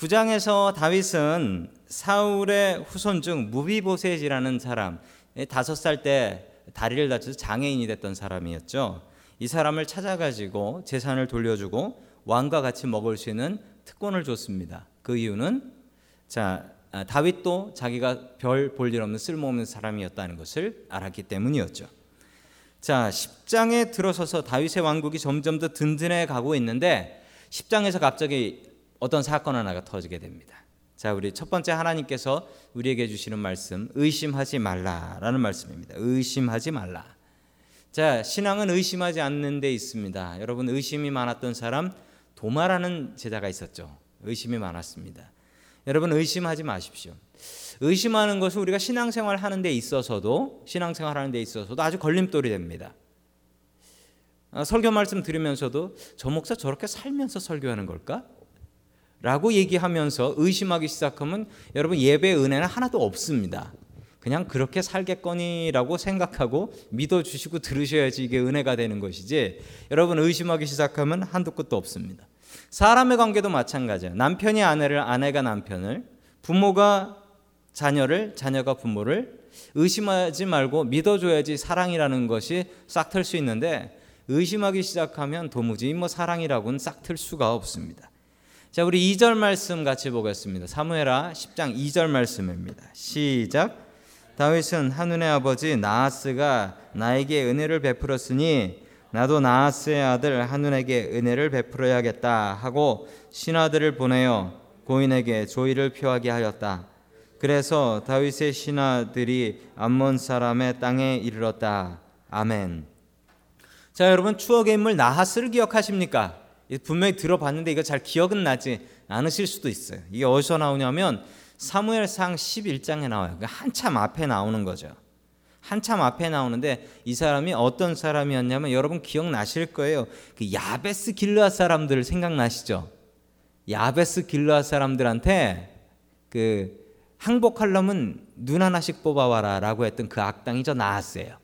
9장에서 다윗은 사울의 후손 중 무비보셋이라는 사람, 다섯 살 때 다리를 다쳐서 장애인이 됐던 사람이었죠. 이 사람을 찾아가지고 재산을 돌려주고 왕과 같이 먹을 수 있는 특권을 줬습니다. 그 이유는 자 아, 다윗도 자기가 별 볼 일 없는 쓸모없는 사람이었다는 것을 알았기 때문이었죠. 자 10장에 들어서서 다윗의 왕국이 점점 더 든든해 가고 있는데 10장에서 갑자기 어떤 사건 하나가 터지게 됩니다. 자, 우리 첫 번째 하나님께서 우리에게 주시는 말씀, 의심하지 말라라는 말씀입니다. 의심하지 말라. 자, 신앙은 의심하지 않는 데 있습니다. 여러분 의심이 많았던 사람 도마라는 제자가 있었죠. 의심이 많았습니다. 여러분 의심하지 마십시오. 의심하는 것은 우리가 신앙생활 하는 데 있어서도 신앙생활 하는 데 있어서도 아주 걸림돌이 됩니다. 아, 설교 말씀 들으면서도 저 목사 저렇게 살면서 설교하는 걸까? 라고 얘기하면서 의심하기 시작하면 여러분 예배 은혜는 하나도 없습니다. 그냥 그렇게 살겠거니라고 생각하고 믿어주시고 들으셔야지 이게 은혜가 되는 것이지 여러분 의심하기 시작하면 한도 끝도 없습니다. 사람의 관계도 마찬가지예요. 남편이 아내를, 아내가 남편을, 부모가 자녀를, 자녀가 부모를 의심하지 말고 믿어줘야지 사랑이라는 것이 싹 틀 수 있는데 의심하기 시작하면 도무지 뭐 사랑이라고는 싹 틀 수가 없습니다. 자, 우리 2절 말씀 같이 보겠습니다. 사무엘하 10장 2절 말씀입니다. 시작. 다윗은 한눈의 아버지 나하스가 나에게 은혜를 베풀었으니 나도 나하스의 아들 한눈에게 은혜를 베풀어야겠다 하고 신하들을 보내어 고인에게 조의를 표하게 하였다. 그래서 다윗의 신하들이 암몬 사람의 땅에 이르렀다. 아멘. 자, 여러분 추억의 인물 나하스를 기억하십니까? 분명히 들어봤는데 이거 잘 기억은 나지 않으실 수도 있어요. 이게 어디서 나오냐면 사무엘상 11장에 나와요. 그러니까 한참 앞에 나오는 거죠. 한참 앞에 나오는데 이 사람이 어떤 사람이었냐면 여러분 기억나실 거예요. 그 야베스 길르앗 사람들 생각나시죠? 야베스 길르앗 사람들한테 그 항복하려면 눈 하나씩 뽑아와라라고 했던 그 악당이 저 나하스예요.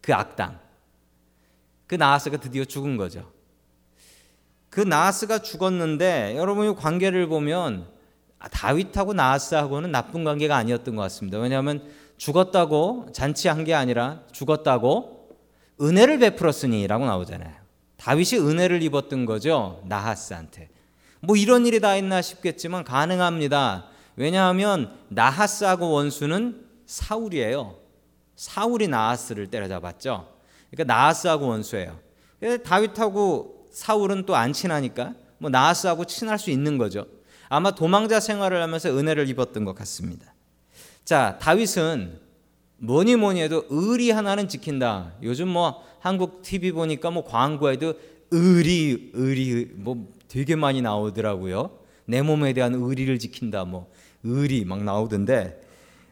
그 악당. 그 나하스가 드디어 죽은 거죠. 그 나하스가 죽었는데 여러분이 관계를 보면 다윗하고 나하스하고는 나쁜 관계가 아니었던 것 같습니다. 왜냐하면 죽었다고 잔치한 게 아니라 죽었다고 은혜를 베풀었으니라고 나오잖아요. 다윗이 은혜를 입었던 거죠 나하스한테. 뭐 이런 일이 다 있나 싶겠지만 가능합니다. 왜냐하면 나하스하고 원수는 사울이에요. 사울이 나하스를 때려잡았죠. 그러니까 나하스하고 원수예요. 다윗하고 사울은 또 안 친하니까 뭐 나하스하고 친할 수 있는 거죠. 아마 도망자 생활을 하면서 은혜를 입었던 것 같습니다. 자, 다윗은 뭐니 뭐니 해도 의리 하나는 지킨다. 요즘 뭐 한국 TV 보니까 뭐 광고에도 의리 의리 뭐 되게 많이 나오더라고요. 내 몸에 대한 의리를 지킨다. 뭐 의리 막 나오던데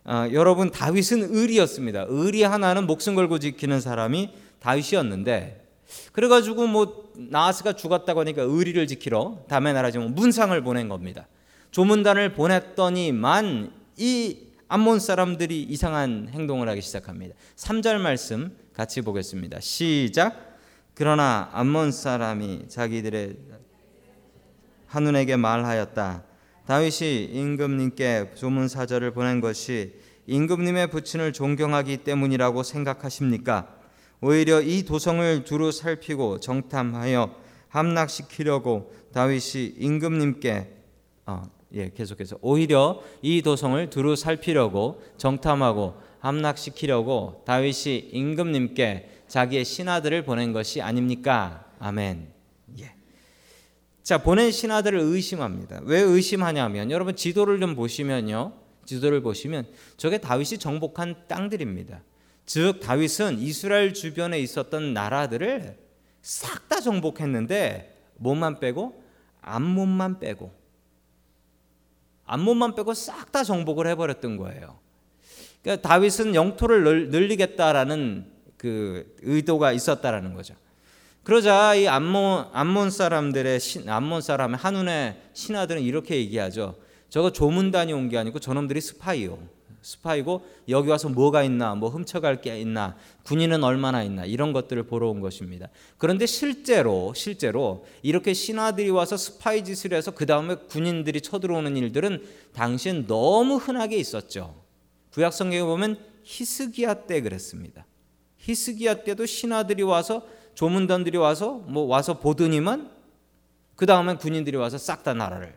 아, 여러분 다윗은 의리였습니다. 의리 하나는 목숨 걸고 지키는 사람이 다윗이었는데 그래가지고 뭐 나하스가 죽었다고 하니까 의리를 지키러 다메 나라 지금 문상을 보낸 겁니다. 조문단을 보냈더니만 이 암몬 사람들이 이상한 행동을 하기 시작합니다. 3절 말씀 같이 보겠습니다. 시작. 그러나 암몬 사람이 자기들의 한눈에게 말하였다. 다윗이 임금님께 조문 사절을 보낸 것이 임금님의 부친을 존경하기 때문이라고 생각하십니까? 오히려 이 도성을 두루 살피고 정탐하여 함락시키려고 다윗이 임금님께 어, 예, 계속해서 오히려 이 도성을 두루 살피려고 정탐하고 함락시키려고 다윗이 임금님께 자기의 신하들을 보낸 것이 아닙니까? 아멘. 예. 자, 보낸 신하들을 의심합니다. 왜 의심하냐면 여러분 지도를 좀 보시면요. 지도를 보시면 저게 다윗이 정복한 땅들입니다. 즉 다윗은 이스라엘 주변에 있었던 나라들을 싹 다 정복했는데 몸만 빼고 암몬만 빼고 암몬만 빼고 싹 다 정복을 해버렸던 거예요. 그러니까 다윗은 영토를 늘리겠다라는 그 의도가 있었다라는 거죠. 그러자 이 암몬 암몬 사람들의 신, 암몬 사람의 한눈의 신하들은 이렇게 얘기하죠. 저거 조문단이 온 게 아니고 저놈들이 스파이요. 스파이고 여기 와서 뭐가 있나, 뭐 훔쳐갈 게 있나, 군인은 얼마나 있나 이런 것들을 보러 온 것입니다. 그런데 실제로 실제로 이렇게 신하들이 와서 스파이 짓을 해서 그 다음에 군인들이 쳐들어오는 일들은 당시엔 너무 흔하게 있었죠. 구약 성경에 보면 히스기야 때 그랬습니다. 히스기야 때도 신하들이 와서 조문단들이 와서 뭐 와서 보더니만 그 다음엔 군인들이 와서 싹 다 나라를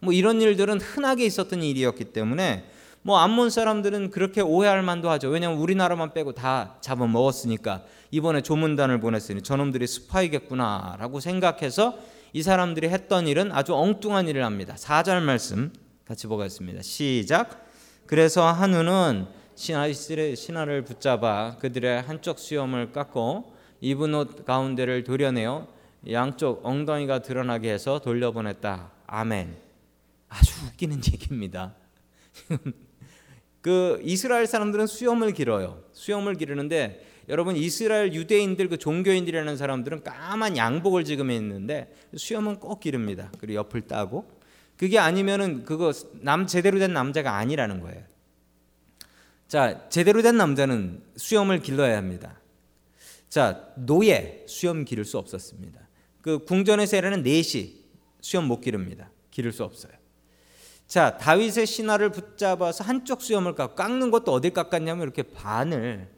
뭐 이런 일들은 흔하게 있었던 일이었기 때문에 뭐 암몬 사람들은 그렇게 오해할 만도 하죠. 왜냐하면 우리나라만 빼고 다 잡아먹었으니까 이번에 조문단을 보냈으니 저놈들이 스파이겠구나라고 생각해서 이 사람들이 했던 일은 아주 엉뚱한 일을 합니다. 4절 말씀 같이 보겠습니다. 시작. 그래서 한우는 신하이스의 신하를 붙잡아 그들의 한쪽 수염을 깎고 입은 옷 가운데를 도려내어 양쪽 엉덩이가 드러나게 해서 돌려보냈다. 아멘. 아주 웃기는 얘기입니다. 그 이스라엘 사람들은 수염을 길어요. 수염을 기르는데 여러분 이스라엘 유대인들 그 종교인들이라는 사람들은 까만 양복을 지금 했는데 수염은 꼭 기릅니다. 그리고 옆을 따고 그게 아니면은 그거 남 제대로 된 남자가 아니라는 거예요. 자, 제대로 된 남자는 수염을 길러야 합니다. 자, 노예 수염 기를 수 없었습니다. 그 궁전의 세례는 넷이 수염 못 기릅니다. 기를 수 없어요. 자, 다윗의 신하를 붙잡아서 한쪽 수염을 깎 깎는 것도 어딜 깎았냐면 이렇게 반을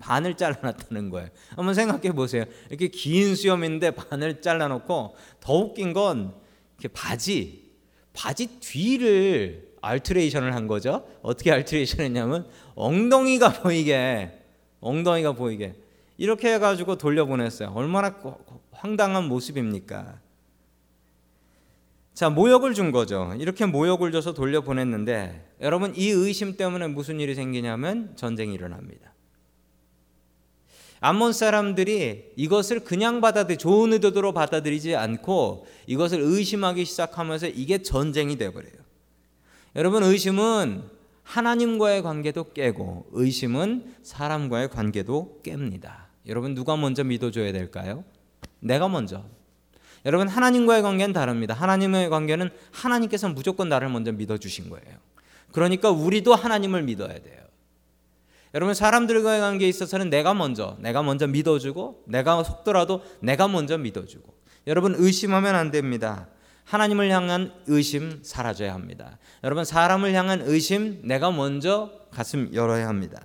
반을 잘라놨다는 거예요. 한번 생각해 보세요. 이렇게 긴 수염인데 반을 잘라놓고 더 웃긴 건 이렇게 바지 바지 뒤를 알트레이션을 한 거죠. 어떻게 알트레이션 했냐면 엉덩이가 보이게 엉덩이가 보이게 이렇게 해가지고 돌려보냈어요. 얼마나 황당한 모습입니까? 자, 모욕을 준 거죠. 이렇게 모욕을 줘서 돌려보냈는데 여러분 이 의심 때문에 무슨 일이 생기냐면 전쟁이 일어납니다. 암몬 사람들이 이것을 그냥 받아들이 좋은 의도로 받아들이지 않고 이것을 의심하기 시작하면서 이게 전쟁이 돼 버려요. 여러분 의심은 하나님과의 관계도 깨고 의심은 사람과의 관계도 깹니다. 여러분 누가 먼저 믿어 줘야 될까요? 내가 먼저. 여러분 하나님과의 관계는 다릅니다. 하나님의 관계는 하나님께서 무조건 나를 먼저 믿어 주신 거예요. 그러니까 우리도 하나님을 믿어야 돼요. 여러분 사람들과의 관계에 있어서는 내가 먼저 내가 먼저 믿어 주고 내가 속더라도 내가 먼저 믿어 주고 여러분 의심하면 안 됩니다. 하나님을 향한 의심 사라져야 합니다. 여러분 사람을 향한 의심 내가 먼저 가슴 열어야 합니다.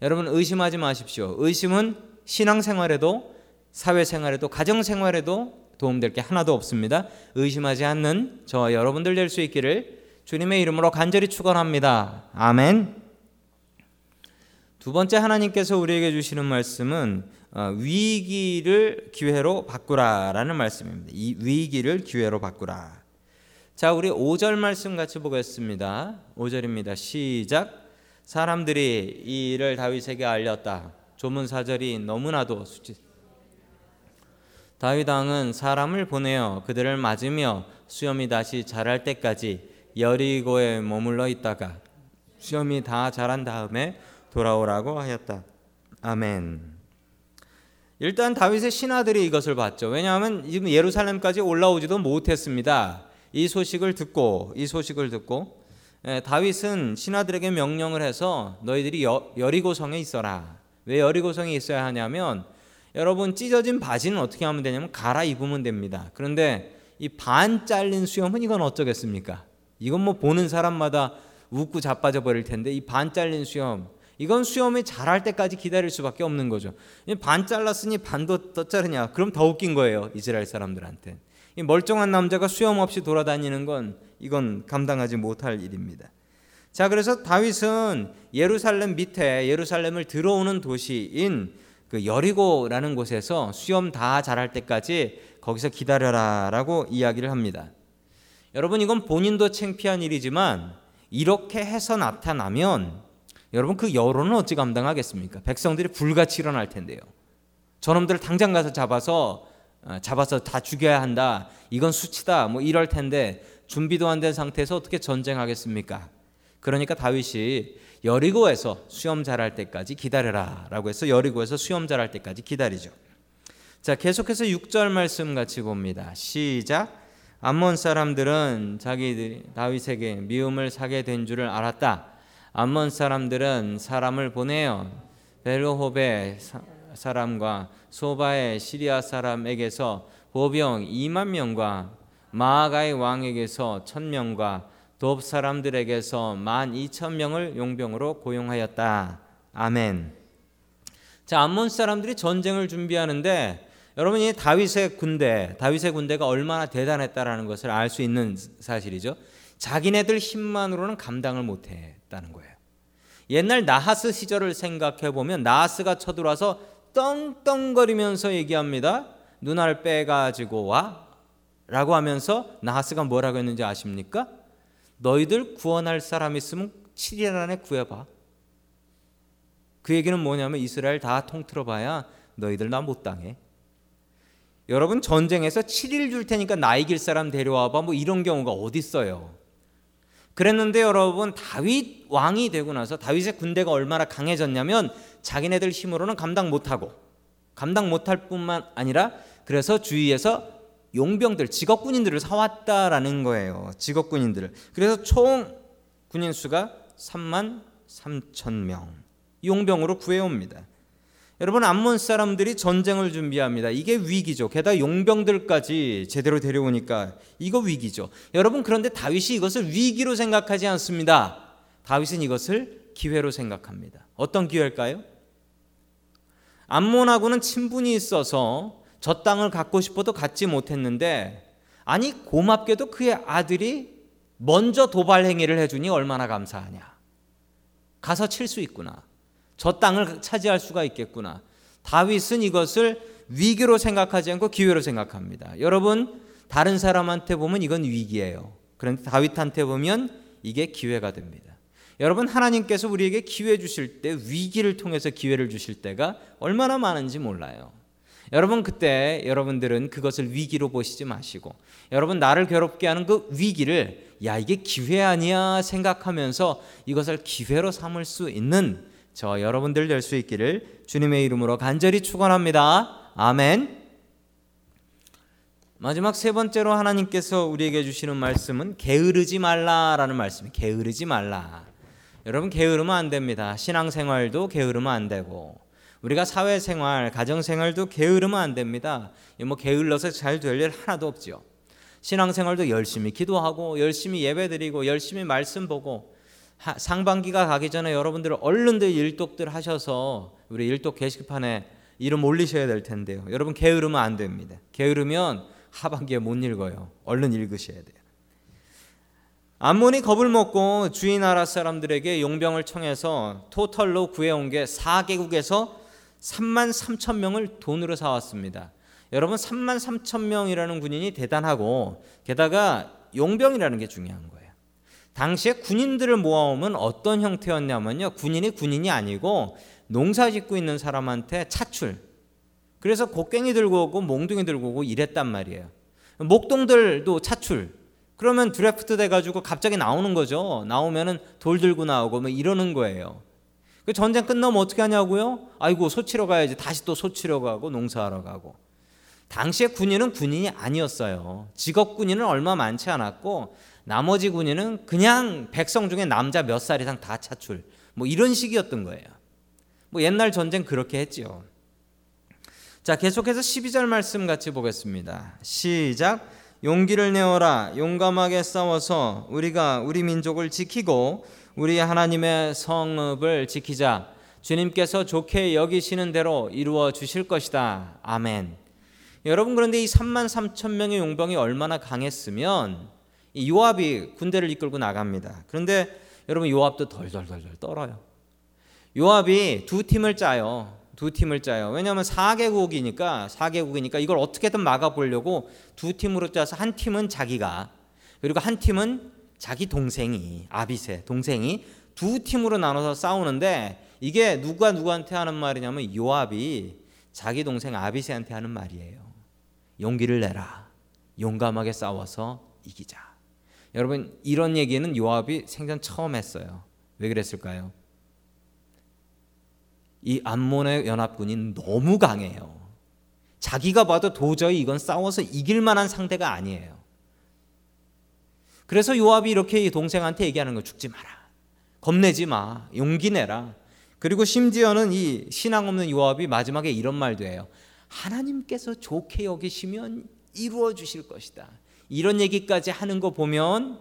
여러분 의심하지 마십시오. 의심은 신앙생활에도 사회생활에도 가정생활에도 도움될 게 하나도 없습니다. 의심하지 않는 저와 여러분들 될 수 있기를 주님의 이름으로 간절히 축원합니다. 아멘. 두 번째 하나님께서 우리에게 주시는 말씀은 어, 위기를 기회로 바꾸라라는 말씀입니다. 이 위기를 기회로 바꾸라. 자, 우리 5절 말씀 같이 보겠습니다. 5절입니다. 시작. 사람들이 이 일을 다윗에게 알렸다. 조문 사절이 너무나도 수치. 다윗 왕은 사람을 보내어 그들을 맞으며 수염이 다시 자랄 때까지 여리고에 머물러 있다가 수염이 다 자란 다음에 돌아오라고 하였다. 아멘. 일단 다윗의 신하들이 이것을 봤죠. 왜냐하면 지금 예루살렘까지 올라오지도 못했습니다. 이 소식을 듣고 이 소식을 듣고 예, 다윗은 신하들에게 명령을 해서 너희들이 여, 여리고성에 있어라. 왜 여리고성에 있어야 하냐면 여러분 찢어진 바지는 어떻게 하면 되냐면 갈아입으면 됩니다. 그런데 이 반 잘린 수염은 이건 어쩌겠습니까? 이건 뭐 보는 사람마다 웃고 자빠져 버릴 텐데 이 반 잘린 수염 이건 수염이 자랄 때까지 기다릴 수밖에 없는 거죠. 반 잘랐으니 반도 더 자르냐? 그럼 더 웃긴 거예요 이스라엘 사람들한테. 이 멀쩡한 남자가 수염 없이 돌아다니는 건 이건 감당하지 못할 일입니다. 자, 그래서 다윗은 예루살렘 밑에 예루살렘을 들어오는 도시인 그 여리고라는 곳에서 수염 다 자랄 때까지 거기서 기다려라라고 이야기를 합니다. 여러분 이건 본인도 창피한 일이지만 이렇게 해서 나타나면 여러분 그 여론은 어찌 감당하겠습니까? 백성들이 불같이 일어날 텐데요. 저놈들 당장 가서 잡아서 어, 잡아서 다 죽여야 한다. 이건 수치다. 뭐 이럴 텐데 준비도 안 된 상태에서 어떻게 전쟁하겠습니까? 그러니까 다윗이 여리고에서 수염 자랄 때까지 기다려라라고 해서 여리고에서 수염 자랄 때까지 기다리죠. 자, 계속해서 6절 말씀 같이 봅니다. 시작. 암몬 사람들은 자기들이 다윗에게 미움을 사게 된 줄을 알았다. 암몬 사람들은 사람을 보내어 베르홉의 사람과 소바의 시리아 사람에게서 보병 2만 명과 마아가의 왕에게서 1000명과 돕 사람들에게서 1만 2천 명을 용병으로 고용하였다. 아멘. 자, 암몬 사람들이 전쟁을 준비하는데 여러분이 다윗의 군대, 다윗의 군대가 얼마나 대단했다라는 것을 알 수 있는 사실이죠. 자기네들 힘만으로는 감당을 못했다는 거예요. 옛날 나하스 시절을 생각해 보면 나하스가 쳐들어와서 떵떵거리면서 얘기합니다. 눈알 빼가지고 와라고 하면서 나하스가 뭐라고 했는지 아십니까? 너희들 구원할 사람 있으면 7일 안에 구해봐. 그 얘기는 뭐냐면 이스라엘 다 통틀어봐야 너희들 나 못 당해. 여러분 전쟁에서 7일 줄 테니까 나 이길 사람 데려와봐 뭐 이런 경우가 어디 있어요? 그랬는데 여러분 다윗 왕이 되고 나서 다윗의 군대가 얼마나 강해졌냐면 자기네들 힘으로는 감당 못하고 감당 못할 뿐만 아니라 그래서 주위에서 용병들 직업 군인들을 사왔다라는 거예요. 직업 군인들을. 그래서 총 군인 수가 3만 3천 명 용병으로 구해옵니다. 여러분 암몬 사람들이 전쟁을 준비합니다. 이게 위기죠. 게다가 용병들까지 제대로 데려오니까 이거 위기죠. 여러분 그런데 다윗이 이것을 위기로 생각하지 않습니다. 다윗은 이것을 기회로 생각합니다. 어떤 기회일까요? 암몬하고는 친분이 있어서 저 땅을 갖고 싶어도 갖지 못했는데 아니 고맙게도 그의 아들이 먼저 도발 행위를 해주니 얼마나 감사하냐. 가서 칠 수 있구나. 저 땅을 차지할 수가 있겠구나. 다윗은 이것을 위기로 생각하지 않고 기회로 생각합니다. 여러분 다른 사람한테 보면 이건 위기예요. 그런데 다윗한테 보면 이게 기회가 됩니다. 여러분 하나님께서 우리에게 기회 주실 때 위기를 통해서 기회를 주실 때가 얼마나 많은지 몰라요. 여러분 그때 여러분들은 그것을 위기로 보시지 마시고 여러분 나를 괴롭게 하는 그 위기를 야 이게 기회 아니야 생각하면서 이것을 기회로 삼을 수 있는 저 여러분들 될 수 있기를 주님의 이름으로 간절히 축원합니다. 아멘. 마지막 세 번째로 하나님께서 우리에게 주시는 말씀은 게으르지 말라라는 말씀이 게으르지 말라. 여러분 게으르면 안 됩니다. 신앙생활도 게으르면 안 되고 우리가 사회생활, 가정생활도 게으르면 안 됩니다. 뭐 게을러서 잘 될 일 하나도 없죠. 신앙생활도 열심히 기도하고 열심히 예배드리고 열심히 말씀 보고 상반기가 가기 전에 여러분들 얼른들 일독들 하셔서 우리 일독 게시판에 이름 올리셔야 될 텐데요. 여러분 게으르면 안 됩니다. 게으르면 하반기에 못 읽어요. 얼른 읽으셔야 돼요. 암몬이 겁을 먹고 주인 나라 사람들에게 용병을 청해서 토털로 구해온 게 4개국에서 3만 3천 명을 돈으로 사왔습니다. 여러분 3만 3천 명이라는 군인이 대단하고 게다가 용병이라는 게 중요한 거예요. 당시에 군인들을 모아오면 어떤 형태였냐면요. 군인이 군인이 아니고 농사 짓고 있는 사람한테 차출. 그래서 곡괭이 들고 오고 몽둥이 들고 오고 이랬단 말이에요. 목동들도 차출. 그러면 드래프트 돼가지고 갑자기 나오는 거죠. 나오면은 돌 들고 나오고 뭐 이러는 거예요. 그 전쟁 끝나면 어떻게 하냐고요? 아이고 소치러 가야지. 다시 또 소치러 가고 농사하러 가고. 당시에 군인은 군인이 아니었어요. 직업 군인은 얼마 많지 않았고 나머지 군인은 그냥 백성 중에 남자 몇 살 이상 다 차출. 뭐 이런 식이었던 거예요. 뭐 옛날 전쟁 그렇게 했죠. 자, 계속해서 12절 말씀 같이 보겠습니다. 시작. 용기를 내어라. 용감하게 싸워서 우리가 우리 민족을 지키고 우리 하나님의 성읍을 지키자. 주님께서 좋게 여기시는 대로 이루어 주실 것이다. 아멘. 여러분 그런데 이 3만 3천 명의 용병이 얼마나 강했으면 요압이 군대를 이끌고 나갑니다. 그런데 여러분 요압도 덜덜덜덜 떨어요. 요압이 두 팀을 짜요. 두 팀을 짜요. 왜냐하면 4개국이니까 4개국이니까 이걸 어떻게든 막아보려고 두 팀으로 짜서 한 팀은 자기가 그리고 한 팀은 자기 동생이 아비세 동생이 두 팀으로 나눠서 싸우는데 이게 누가 누구한테 하는 말이냐면 요압이 자기 동생 아비세한테 하는 말이에요. 용기를 내라. 용감하게 싸워서 이기자. 여러분 이런 얘기는 요압이 생전 처음 했어요. 왜 그랬을까요? 이 암몬의 연합군이 너무 강해요. 자기가 봐도 도저히 이건 싸워서 이길 만한 상대가 아니에요. 그래서 요압이 이렇게 동생한테 얘기하는 거 죽지 마라. 겁내지 마. 용기 내라. 그리고 심지어는 이 신앙 없는 요압이 마지막에 이런 말도 해요. 하나님께서 좋게 여기시면 이루어 주실 것이다. 이런 얘기까지 하는 거 보면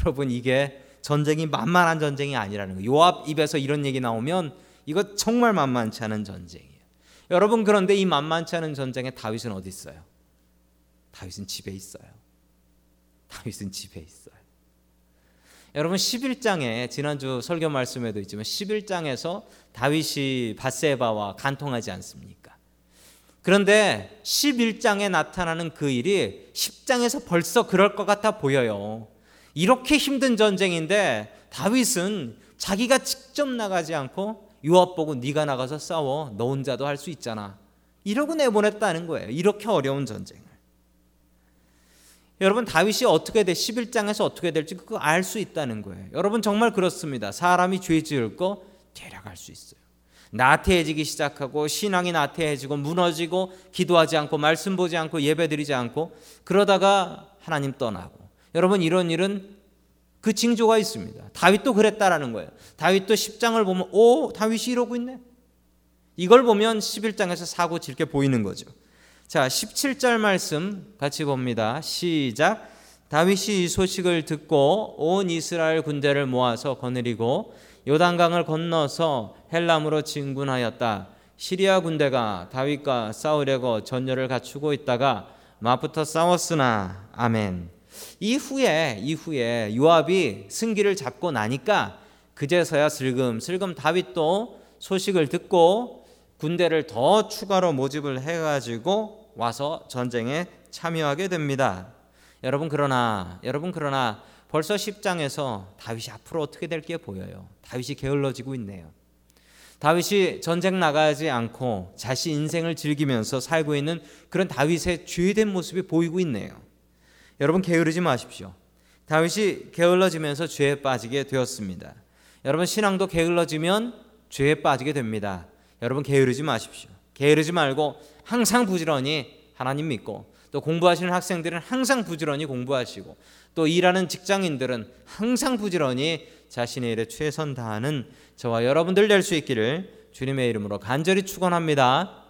여러분 이게 전쟁이 만만한 전쟁이 아니라는 거예요. 요압 입에서 이런 얘기 나오면 이거 정말 만만치 않은 전쟁이에요. 여러분 그런데 이 만만치 않은 전쟁에 다윗은 어디 있어요? 다윗은 집에 있어요. 다윗은 집에 있어요. 여러분 11장에 지난주 설교 말씀에도 있지만 11장에서 다윗이 바세바와 간통하지 않습니까? 그런데 11장에 나타나는 그 일이 10장에서 벌써 그럴 것 같아 보여요. 이렇게 힘든 전쟁인데 다윗은 자기가 직접 나가지 않고 요압 보고 네가 나가서 싸워. 너 혼자도 할 수 있잖아. 이러고 내보냈다는 거예요. 이렇게 어려운 전쟁을. 여러분 다윗이 어떻게 돼 11장에서 어떻게 될지 그거 알 수 있다는 거예요. 여러분 정말 그렇습니다. 사람이 죄 지을 거 대략 알 수 있어요. 나태해지기 시작하고 신앙이 나태해지고 무너지고 기도하지 않고 말씀 보지 않고 예배드리지 않고 그러다가 하나님 떠나고 여러분 이런 일은 그 징조가 있습니다. 다윗도 그랬다라는 거예요. 다윗도 10장을 보면 오 다윗이 이러고 있네. 이걸 보면 11장에서 사고 칠게 보이는 거죠. 자, 17절 말씀 같이 봅니다. 시작. 다윗이 이 소식을 듣고 온 이스라엘 군대를 모아서 거느리고 요단강을 건너서 헬람으로 진군하였다. 시리아 군대가 다윗과 싸우려고 전열을 갖추고 있다가 맞부터 싸웠으나 아멘. 이후에 이후에 요압이 승기를 잡고 나니까 그제서야 슬금 슬금 다윗도 소식을 듣고 군대를 더 추가로 모집을 해가지고 와서 전쟁에 참여하게 됩니다. 여러분 그러나 여러분 그러나 벌써 10장에서 다윗이 앞으로 어떻게 될 게 보여요. 다윗이 게을러지고 있네요. 다윗이 전쟁 나가지 않고 자신 인생을 즐기면서 살고 있는 그런 다윗의 죄된 모습이 보이고 있네요. 여러분 게으르지 마십시오. 다윗이 게을러지면서 죄에 빠지게 되었습니다. 여러분 신앙도 게을러지면 죄에 빠지게 됩니다. 여러분 게으르지 마십시오. 게으르지 말고 항상 부지런히 하나님 믿고 또 공부하시는 학생들은 항상 부지런히 공부하시고 또 일하는 직장인들은 항상 부지런히 자신의 일에 최선 다하는 저와 여러분들 될 수 있기를 주님의 이름으로 간절히 축원합니다.